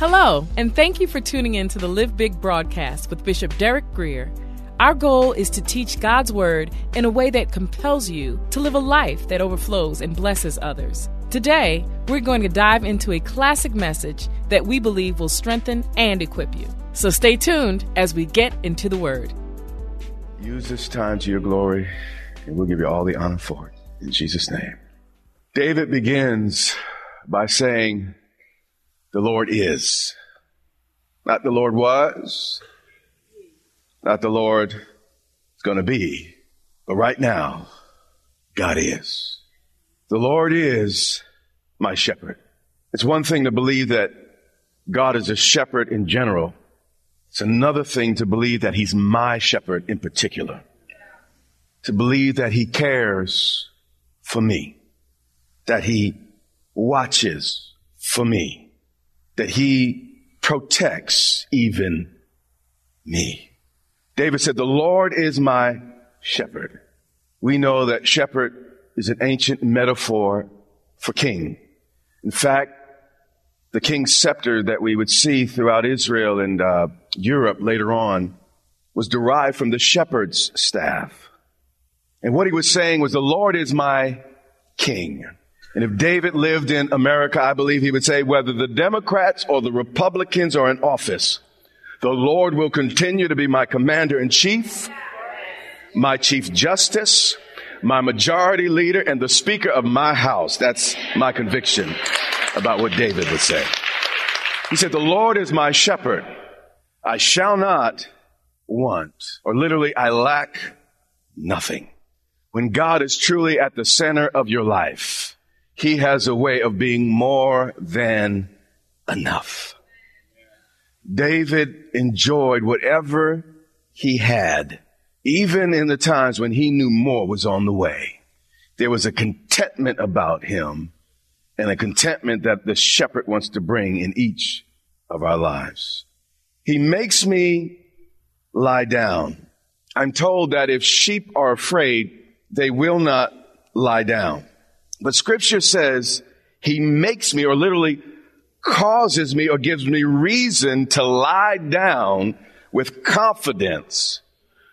Hello, and thank you for tuning in to the Live Big broadcast with Bishop Derek Grier. Our goal is to teach God's Word in a way that compels you to live a life that overflows and blesses others. Today, we're going to dive into a classic message that we believe will strengthen and equip you. So stay tuned as we get into the Word. Use this time to your glory, and we'll give you all the honor for it. In Jesus' name. David begins by saying, The Lord is. Not the Lord was, not the Lord is going to be, but right now, God is. The Lord is my shepherd. It's one thing to believe that God is a shepherd in general. It's another thing to believe that he's my shepherd in particular. To believe that he cares for me. That he watches for me. That he protects even me. David said, the Lord is my shepherd. We know that shepherd is an ancient metaphor for king. In fact, the king's scepter that we would see throughout Israel and uh, Europe later on was derived from the shepherd's staff. And what he was saying was, the Lord is my king. And if David lived in America, I believe he would say, whether the Democrats or the Republicans are in office, the Lord will continue to be my commander in chief, my chief justice, my majority leader, and the speaker of my house. That's my conviction about what David would say. He said, the Lord is my shepherd. I shall not want, or literally, I lack nothing. When God is truly at the center of your life, He has a way of being more than enough. David enjoyed whatever he had, even in the times when he knew more was on the way. There was a contentment about him and a contentment that the shepherd wants to bring in each of our lives. He makes me lie down. I'm told that if sheep are afraid, they will not lie down. But scripture says he makes me, or literally causes me or gives me reason to lie down with confidence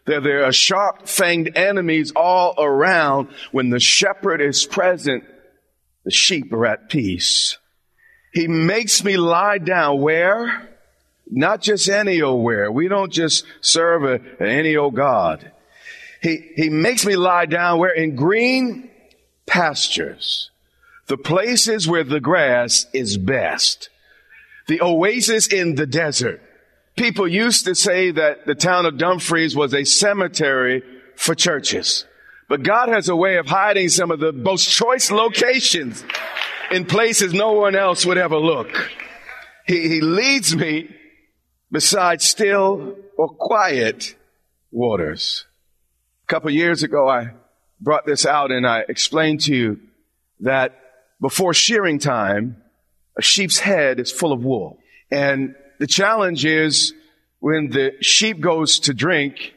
that there are sharp fanged enemies all around. When the shepherd is present, the sheep are at peace. He makes me lie down where? Not just any old where. We don't just serve a, any old God. He, he makes me lie down where? In green pastures. The places where the grass is best. The oasis in the desert. People used to say that the town of Dumfries was a cemetery for churches. But God has a way of hiding some of the most choice locations in places no one else would ever look. He, he leads me beside still or quiet waters. A couple years ago, I brought this out and I explained to you that before shearing time, a sheep's head is full of wool. And the challenge is when the sheep goes to drink,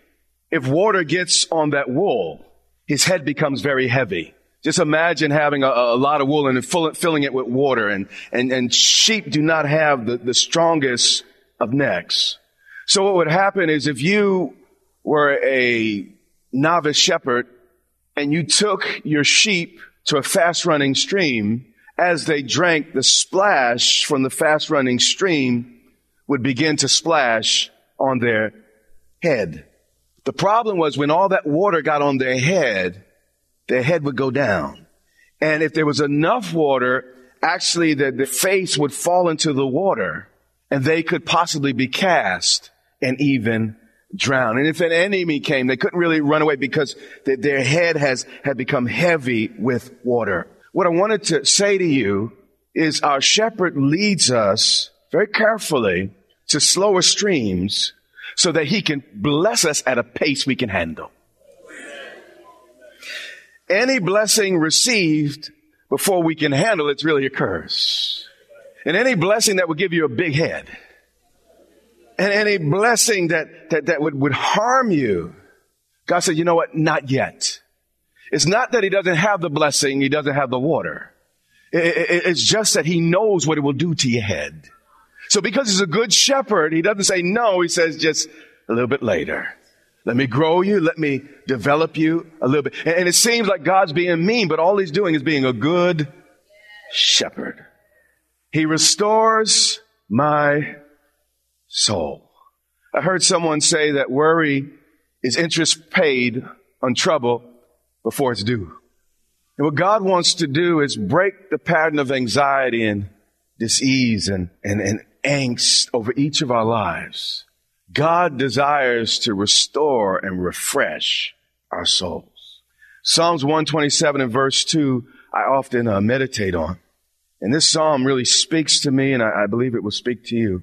if water gets on that wool, his head becomes very heavy. Just imagine having a, a lot of wool and filling it with water and, and, and sheep do not have the, the strongest of necks. So what would happen is if you were a novice shepherd and you took your sheep to a fast running stream, as they drank, the splash from the fast running stream would begin to splash on their head. The problem was when all that water got on their head, their head would go down. And if there was enough water, actually the, the face would fall into the water and they could possibly be cast and even drown. And if an enemy came, they couldn't really run away because the, their head has had become heavy with water. What I wanted to say to you is our shepherd leads us very carefully to slower streams so that he can bless us at a pace we can handle. Any blessing received before we can handle it's really a curse. And any blessing that would give you a big head and any blessing that, that, that would, would harm you, God said, you know what? Not yet. It's not that he doesn't have the blessing, he doesn't have the water. It, it, it's just that he knows what it will do to your head. So because he's a good shepherd, he doesn't say no, he says just a little bit later. Let me grow you. Let me develop you a little bit. And, and it seems like God's being mean, but all he's doing is being a good shepherd. He restores my soul. I heard someone say that worry is interest paid on trouble before it's due. And what God wants to do is break the pattern of anxiety and disease and, and, and angst over each of our lives. God desires to restore and refresh our souls. Psalms 127 and verse 2, I often uh, meditate on. And this psalm really speaks to me, and I, I believe it will speak to you.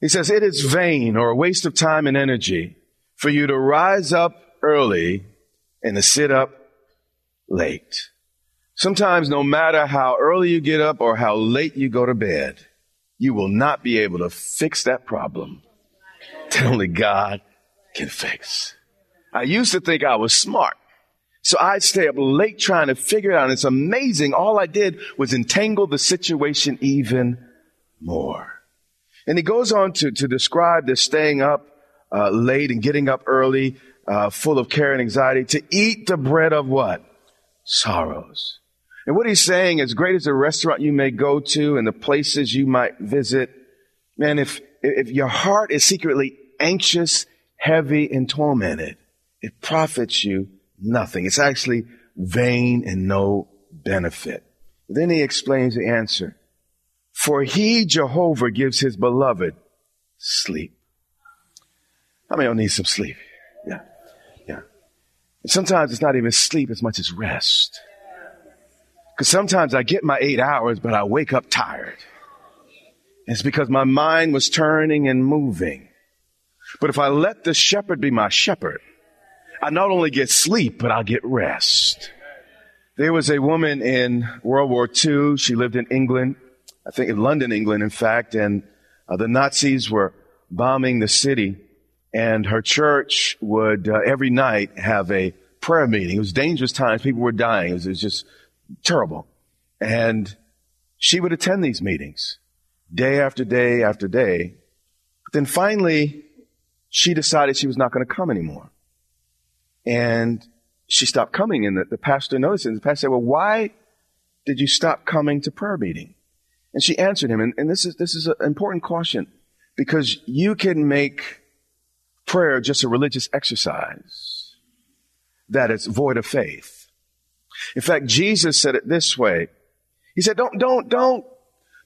He says, It is vain or a waste of time and energy for you to rise up early and to sit up late. Sometimes, no matter how early you get up or how late you go to bed, you will not be able to fix that problem that only God can fix. I used to think I was smart. So I'd stay up late trying to figure it out. And it's amazing. All I did was entangle the situation even more. And he goes on to, to describe this staying up uh, late and getting up early, uh, full of care and anxiety, to eat the bread of what? Sorrows. And what he's saying, as great as the restaurant you may go to and the places you might visit, man, if, if your heart is secretly anxious, heavy, and tormented, it profits you nothing. It's actually vain and no benefit. Then he explains the answer. For he, Jehovah, gives his beloved sleep. How many of need some sleep? Yeah. Yeah. And sometimes it's not even sleep as much as rest. Because sometimes I get my eight hours, but I wake up tired. It's because my mind was turning and moving. But if I let the shepherd be my shepherd, I not only get sleep, but I'll get rest. There was a woman in World War II. She lived in England, I think in London, England, in fact, and uh, the Nazis were bombing the city. And her church would uh, every night have a prayer meeting. It was dangerous times. People were dying. It was, it was just terrible. And she would attend these meetings day after day after day. But then finally, she decided she was not going to come anymore. And she stopped coming. And the, the pastor noticed it. And the pastor said, Well, why did you stop coming to prayer meeting? And she answered him. And, and this is, this is an important caution because you can make prayer just a religious exercise that is void of faith. In fact, Jesus said it this way. He said, don't, don't, don't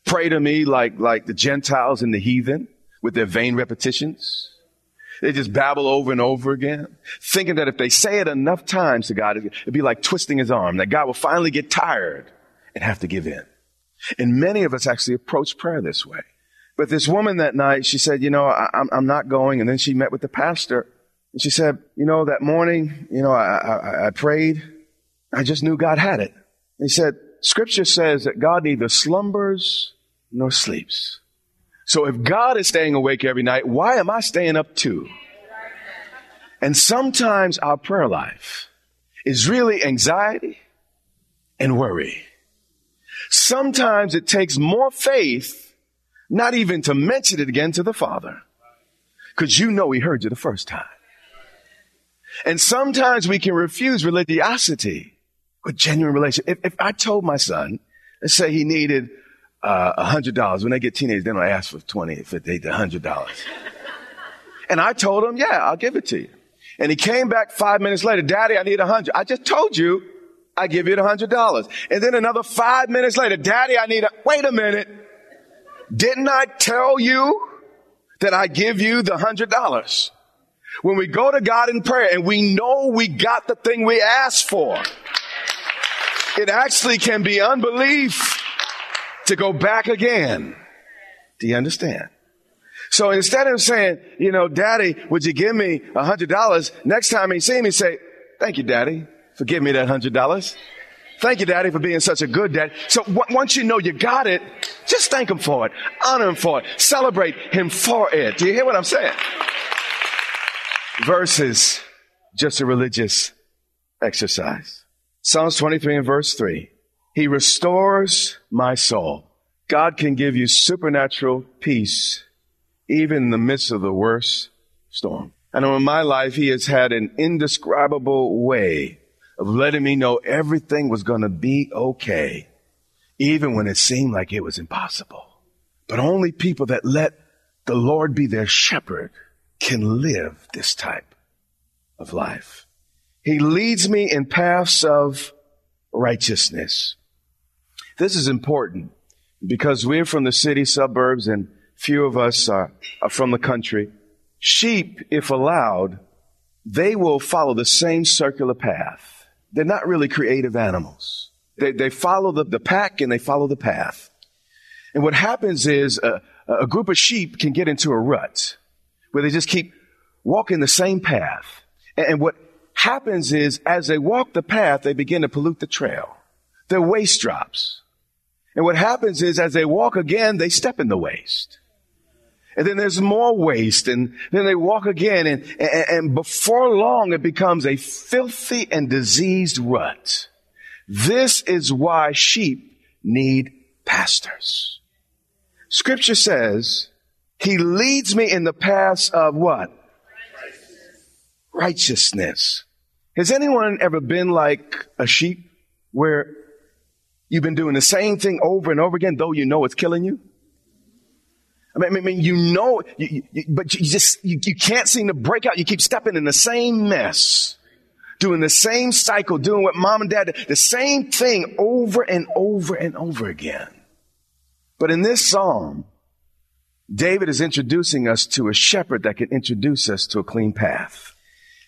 pray to me like, like the Gentiles and the heathen with their vain repetitions. They just babble over and over again, thinking that if they say it enough times to God, it'd be like twisting his arm, that God will finally get tired and have to give in. And many of us actually approach prayer this way. But this woman that night, she said, you know, I, am not going. And then she met with the pastor. And she said, you know, that morning, you know, I, I, I prayed. I just knew God had it. And he said, scripture says that God neither slumbers nor sleeps. So if God is staying awake every night, why am I staying up too? And sometimes our prayer life is really anxiety and worry. Sometimes it takes more faith not even to mention it again to the Father because you know He heard you the first time. And sometimes we can refuse religiosity with genuine relation. If, if I told my son, let's say he needed uh, a hundred dollars. When they get teenagers, they don't ask for 20, 50, a hundred dollars. and I told him, yeah, I'll give it to you. And he came back five minutes later, daddy, I need a hundred. I just told you I give you the hundred dollars. And then another five minutes later, daddy, I need a, wait a minute. Didn't I tell you that I give you the hundred dollars? When we go to God in prayer and we know we got the thing we asked for, it actually can be unbelief to go back again. Do you understand? So instead of saying, you know, daddy, would you give me a hundred dollars? Next time he see me, say, thank you, daddy, for giving me that hundred dollars. Thank you, daddy, for being such a good dad. So w- once you know you got it, just thank him for it. Honor him for it. Celebrate him for it. Do you hear what I'm saying? Verses, just a religious exercise. Psalms 23 and verse 3. He restores my soul. God can give you supernatural peace even in the midst of the worst storm. I know in my life, He has had an indescribable way of letting me know everything was going to be okay, even when it seemed like it was impossible. But only people that let the Lord be their shepherd can live this type of life. He leads me in paths of righteousness. This is important because we're from the city suburbs and few of us are, are from the country. Sheep, if allowed, they will follow the same circular path. They're not really creative animals. They, they follow the, the pack and they follow the path. And what happens is a, a group of sheep can get into a rut where they just keep walking the same path. And, and what happens is as they walk the path, they begin to pollute the trail. Their waste drops. And what happens is as they walk again, they step in the waste. And then there's more waste and then they walk again and, and, and before long it becomes a filthy and diseased rut. This is why sheep need pastors. Scripture says, He leads me in the paths of what? Righteousness. Righteousness. Has anyone ever been like a sheep where you've been doing the same thing over and over again, though you know it's killing you? I mean, I mean you know, you, you, but you just, you, you can't seem to break out. You keep stepping in the same mess, doing the same cycle, doing what mom and dad did, the same thing over and over and over again. But in this psalm, David is introducing us to a shepherd that can introduce us to a clean path.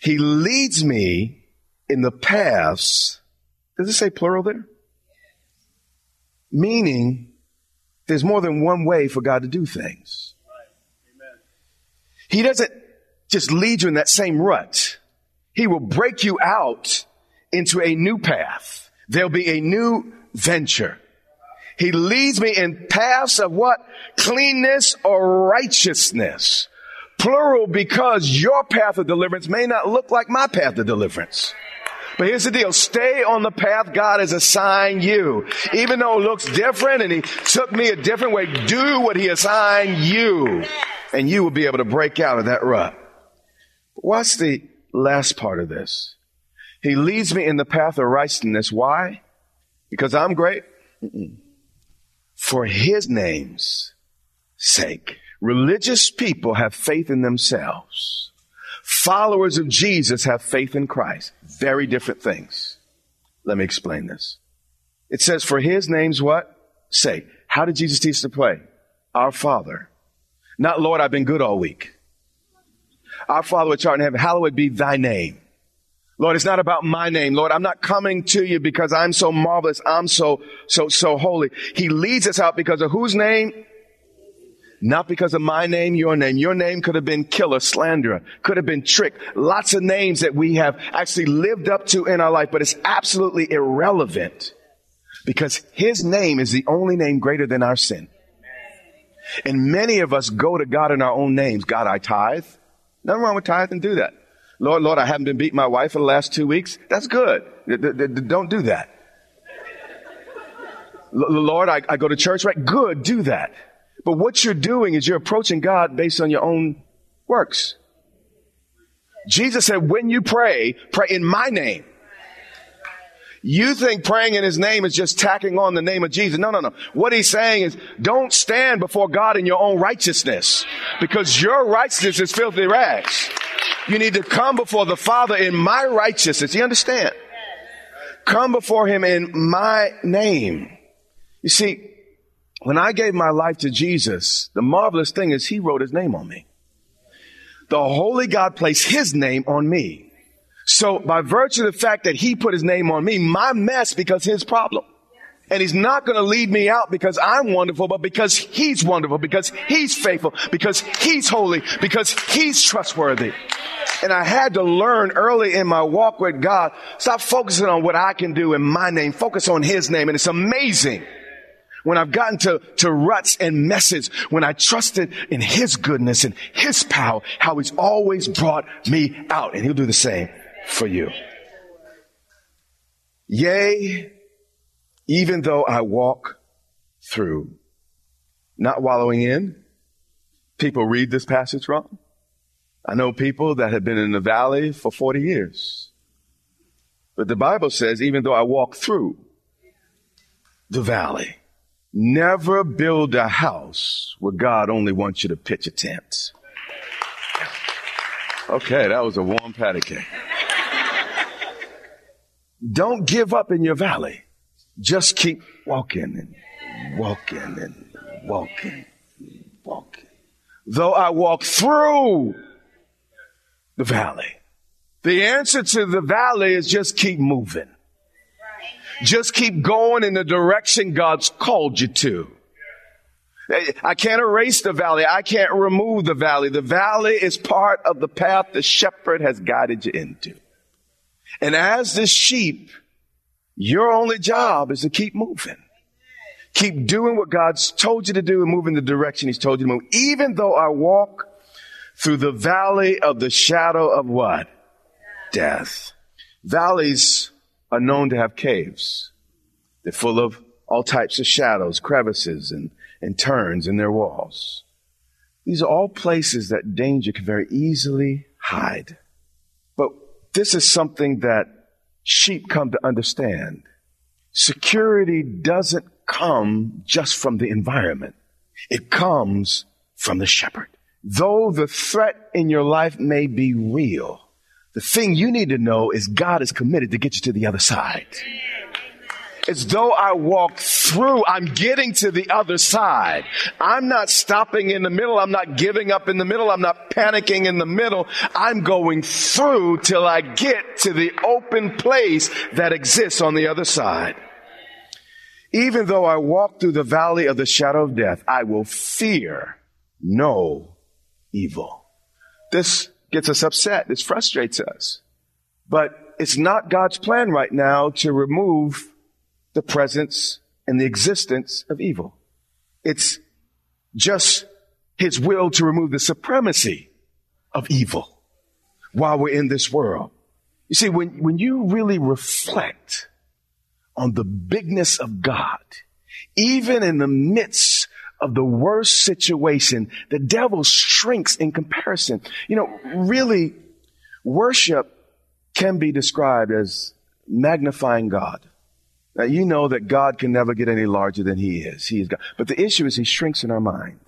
He leads me in the paths. Does it say plural there? Meaning, there's more than one way for God to do things. He doesn't just lead you in that same rut. He will break you out into a new path. There'll be a new venture. He leads me in paths of what? Cleanness or righteousness. Plural because your path of deliverance may not look like my path of deliverance. But here's the deal. Stay on the path God has assigned you. Even though it looks different and He took me a different way, do what He assigned you. And you will be able to break out of that rut. What's the last part of this? He leads me in the path of righteousness. Why? Because I'm great? Mm-mm. For His name's sake. Religious people have faith in themselves. Followers of Jesus have faith in Christ. Very different things. Let me explain this. It says, for his name's what? Say. How did Jesus teach to pray? Our Father. Not, Lord, I've been good all week. Our Father which art in heaven, hallowed be thy name. Lord, it's not about my name. Lord, I'm not coming to you because I'm so marvelous. I'm so, so, so holy. He leads us out because of whose name? Not because of my name, your name. Your name could have been killer, slanderer, could have been trick. Lots of names that we have actually lived up to in our life, but it's absolutely irrelevant because his name is the only name greater than our sin. And many of us go to God in our own names. God, I tithe. Nothing wrong with tithe and do that. Lord, Lord, I haven't been beating my wife for the last two weeks. That's good. Don't do that. Lord, I, I go to church, right? Good. Do that. But what you're doing is you're approaching God based on your own works. Jesus said, when you pray, pray in my name. You think praying in his name is just tacking on the name of Jesus. No, no, no. What he's saying is don't stand before God in your own righteousness because your righteousness is filthy rags. You need to come before the Father in my righteousness. You understand? Come before him in my name. You see, when I gave my life to Jesus, the marvelous thing is he wrote his name on me. The holy God placed his name on me. So by virtue of the fact that he put his name on me, my mess becomes his problem. And he's not going to lead me out because I'm wonderful, but because he's wonderful, because he's faithful, because he's holy, because he's trustworthy. And I had to learn early in my walk with God, stop focusing on what I can do in my name, focus on his name. And it's amazing when I've gotten to, to ruts and messes, when I trusted in his goodness and his power, how he's always brought me out. And he'll do the same for you. Yea, even though I walk through, not wallowing in. People read this passage wrong. I know people that have been in the valley for 40 years. But the Bible says, even though I walk through the valley, never build a house where God only wants you to pitch a tent. Okay, that was a warm patty cake. Don't give up in your valley. Just keep walking and walking and walking and walking. Though I walk through the valley. The answer to the valley is just keep moving. Just keep going in the direction God's called you to. I can't erase the valley. I can't remove the valley. The valley is part of the path the shepherd has guided you into. And as this sheep, your only job is to keep moving. Keep doing what God's told you to do and move in the direction He's told you to move. Even though I walk through the valley of the shadow of what? Death. Valleys are known to have caves. They're full of all types of shadows, crevices, and, and turns in their walls. These are all places that danger can very easily hide. But this is something that sheep come to understand. Security doesn't come just from the environment. It comes from the shepherd. Though the threat in your life may be real, the thing you need to know is God is committed to get you to the other side. As though I walk through, I'm getting to the other side. I'm not stopping in the middle. I'm not giving up in the middle. I'm not panicking in the middle. I'm going through till I get to the open place that exists on the other side. Even though I walk through the valley of the shadow of death, I will fear no evil. This gets us upset. This frustrates us. But it's not God's plan right now to remove the presence and the existence of evil. It's just his will to remove the supremacy of evil while we're in this world. You see, when, when you really reflect on the bigness of God, even in the midst of the worst situation, the devil shrinks in comparison. You know, really, worship can be described as magnifying God. Now, you know that God can never get any larger than He is. He is God. But the issue is He shrinks in our mind.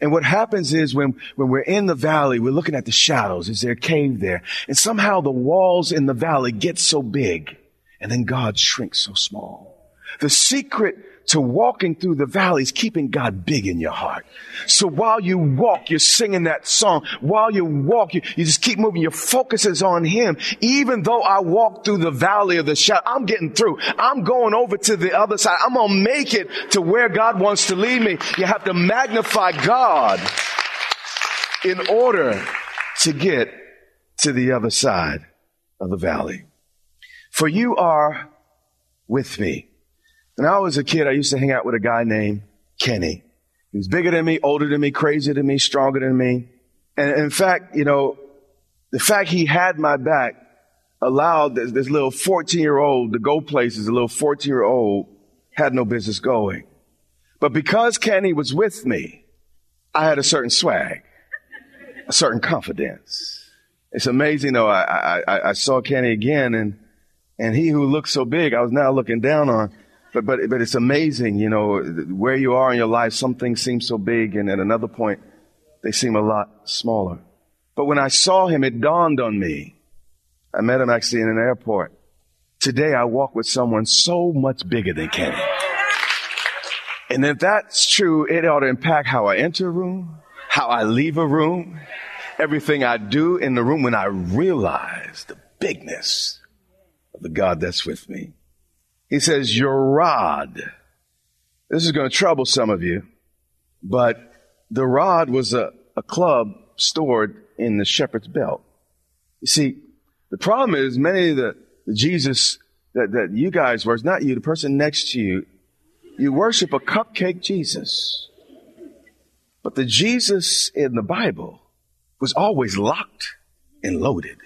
And what happens is when, when we're in the valley, we're looking at the shadows. Is there a cave there? And somehow the walls in the valley get so big and then God shrinks so small. The secret to walking through the valleys, keeping God big in your heart. So while you walk, you're singing that song. While you walk, you, you just keep moving. Your focus is on Him. Even though I walk through the valley of the shadow, I'm getting through. I'm going over to the other side. I'm going to make it to where God wants to lead me. You have to magnify God in order to get to the other side of the valley. For you are with me. When I was a kid, I used to hang out with a guy named Kenny. He was bigger than me, older than me, crazier than me, stronger than me. And in fact, you know, the fact he had my back allowed this, this little 14 year old to go places a little 14 year old had no business going. But because Kenny was with me, I had a certain swag, a certain confidence. It's amazing though. I, I, I saw Kenny again and And he who looked so big, I was now looking down on. But, but, but it's amazing, you know, where you are in your life. Some things seem so big, and at another point, they seem a lot smaller. But when I saw him, it dawned on me. I met him actually in an airport. Today, I walk with someone so much bigger than Kenny. And if that's true, it ought to impact how I enter a room, how I leave a room, everything I do in the room when I realize the bigness of the God that's with me. He says, Your rod. This is going to trouble some of you, but the rod was a, a club stored in the shepherd's belt. You see, the problem is many of the, the Jesus that, that you guys it's not you, the person next to you, you worship a cupcake Jesus. But the Jesus in the Bible was always locked and loaded.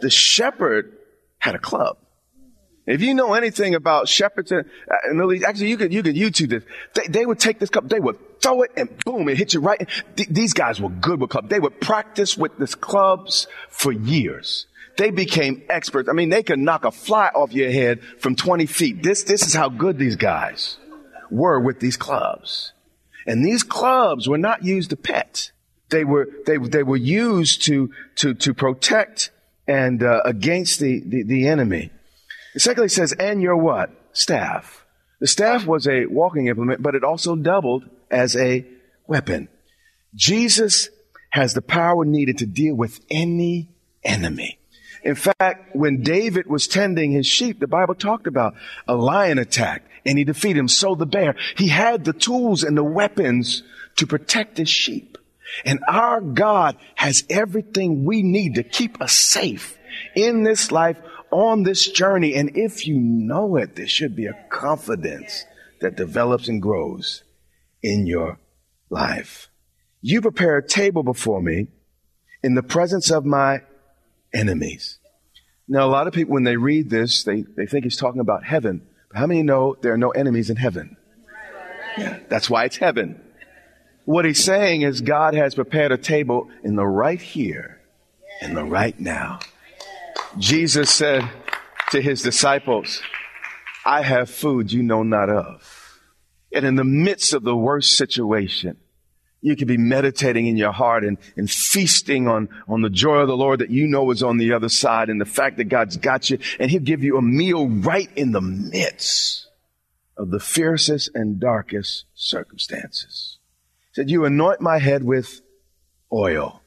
The shepherd had a club. If you know anything about shepherds and uh, actually you could you could YouTube this. They, they would take this cup, they would throw it, and boom, it hit you right. Th- these guys were good with clubs. They would practice with these clubs for years. They became experts. I mean, they could knock a fly off your head from 20 feet. This this is how good these guys were with these clubs. And these clubs were not used to pet. They were they they were used to to to protect and uh, against the, the the enemy. Secondly, says, and your what? Staff. The staff was a walking implement, but it also doubled as a weapon. Jesus has the power needed to deal with any enemy. In fact, when David was tending his sheep, the Bible talked about a lion attack and he defeated him. So the bear, he had the tools and the weapons to protect his sheep. And our God has everything we need to keep us safe in this life on this journey. And if you know it, there should be a confidence that develops and grows in your life. You prepare a table before me in the presence of my enemies. Now, a lot of people, when they read this, they, they think he's talking about heaven. But how many know there are no enemies in heaven? Yeah, that's why it's heaven. What he's saying is God has prepared a table in the right here, in the right now. Jesus said to his disciples, I have food you know not of. And in the midst of the worst situation, you can be meditating in your heart and, and feasting on, on the joy of the Lord that you know is on the other side and the fact that God's got you and He'll give you a meal right in the midst of the fiercest and darkest circumstances. He said, you anoint my head with oil.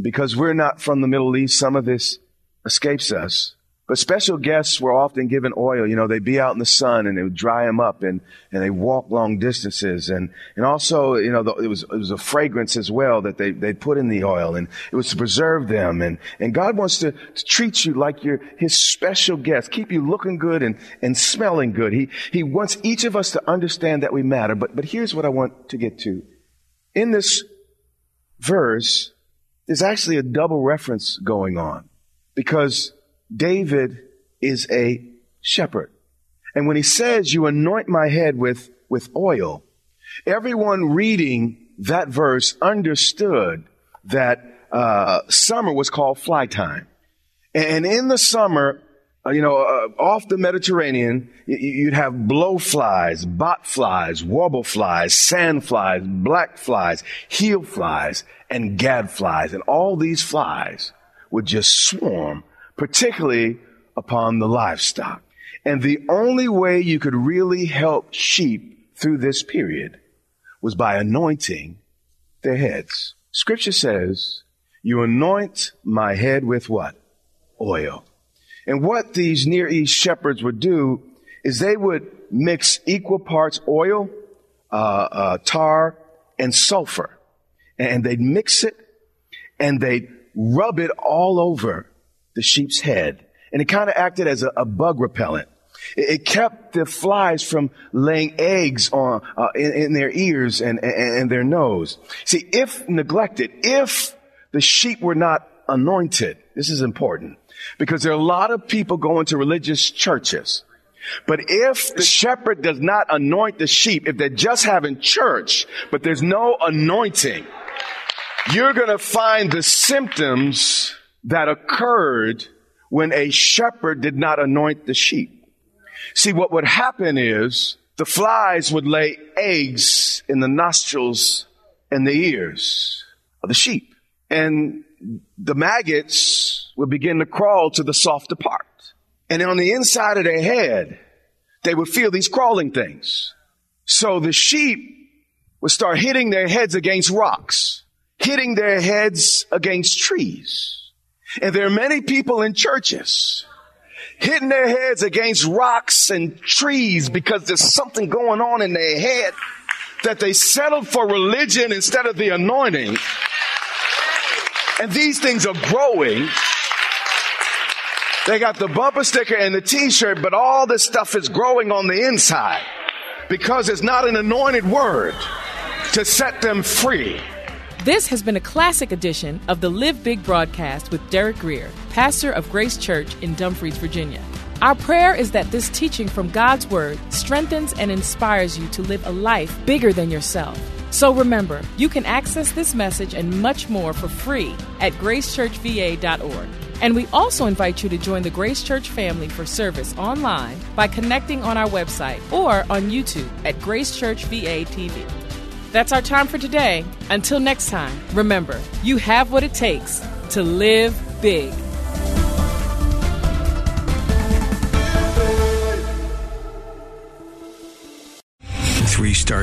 Because we're not from the Middle East, some of this escapes us. But special guests were often given oil. You know, they'd be out in the sun and it would dry them up and, and they walk long distances. And, and also, you know, the, it was, it was a fragrance as well that they, they put in the oil and it was to preserve them. And, and God wants to, to treat you like you're his special guest, keep you looking good and, and smelling good. He, he wants each of us to understand that we matter. But, but here's what I want to get to. In this verse, there's actually a double reference going on because David is a shepherd. And when he says, you anoint my head with, with oil, everyone reading that verse understood that uh, summer was called fly time. And in the summer, uh, you know, uh, off the Mediterranean, you'd have blowflies, botflies, warble flies, sand flies, black flies, heel flies, and gadflies. And all these flies would just swarm, particularly upon the livestock. And the only way you could really help sheep through this period was by anointing their heads. Scripture says, you anoint my head with what? Oil. And what these Near East shepherds would do is they would mix equal parts oil, uh, uh, tar, and sulfur. And they'd mix it and they'd rub it all over the sheep's head. And it kind of acted as a, a bug repellent. It, it, kept the flies from laying eggs on, uh, in, in, their ears and, and, and their nose. See, if neglected, if the sheep were not anointed, this is important because there are a lot of people going to religious churches. But if the shepherd does not anoint the sheep, if they're just having church, but there's no anointing, you're going to find the symptoms that occurred when a shepherd did not anoint the sheep. See, what would happen is the flies would lay eggs in the nostrils and the ears of the sheep. And the maggots would begin to crawl to the softer part. And on the inside of their head, they would feel these crawling things. So the sheep would start hitting their heads against rocks, hitting their heads against trees. And there are many people in churches hitting their heads against rocks and trees because there's something going on in their head that they settled for religion instead of the anointing. And these things are growing. They got the bumper sticker and the t-shirt, but all this stuff is growing on the inside because it's not an anointed word to set them free. This has been a classic edition of the Live Big broadcast with Derek Grier, pastor of Grace Church in Dumfries, Virginia. Our prayer is that this teaching from God's Word strengthens and inspires you to live a life bigger than yourself. So remember, you can access this message and much more for free at gracechurchva.org. And we also invite you to join the Grace Church family for service online by connecting on our website or on YouTube at Grace Church VA TV. That's our time for today. Until next time, remember, you have what it takes to live big.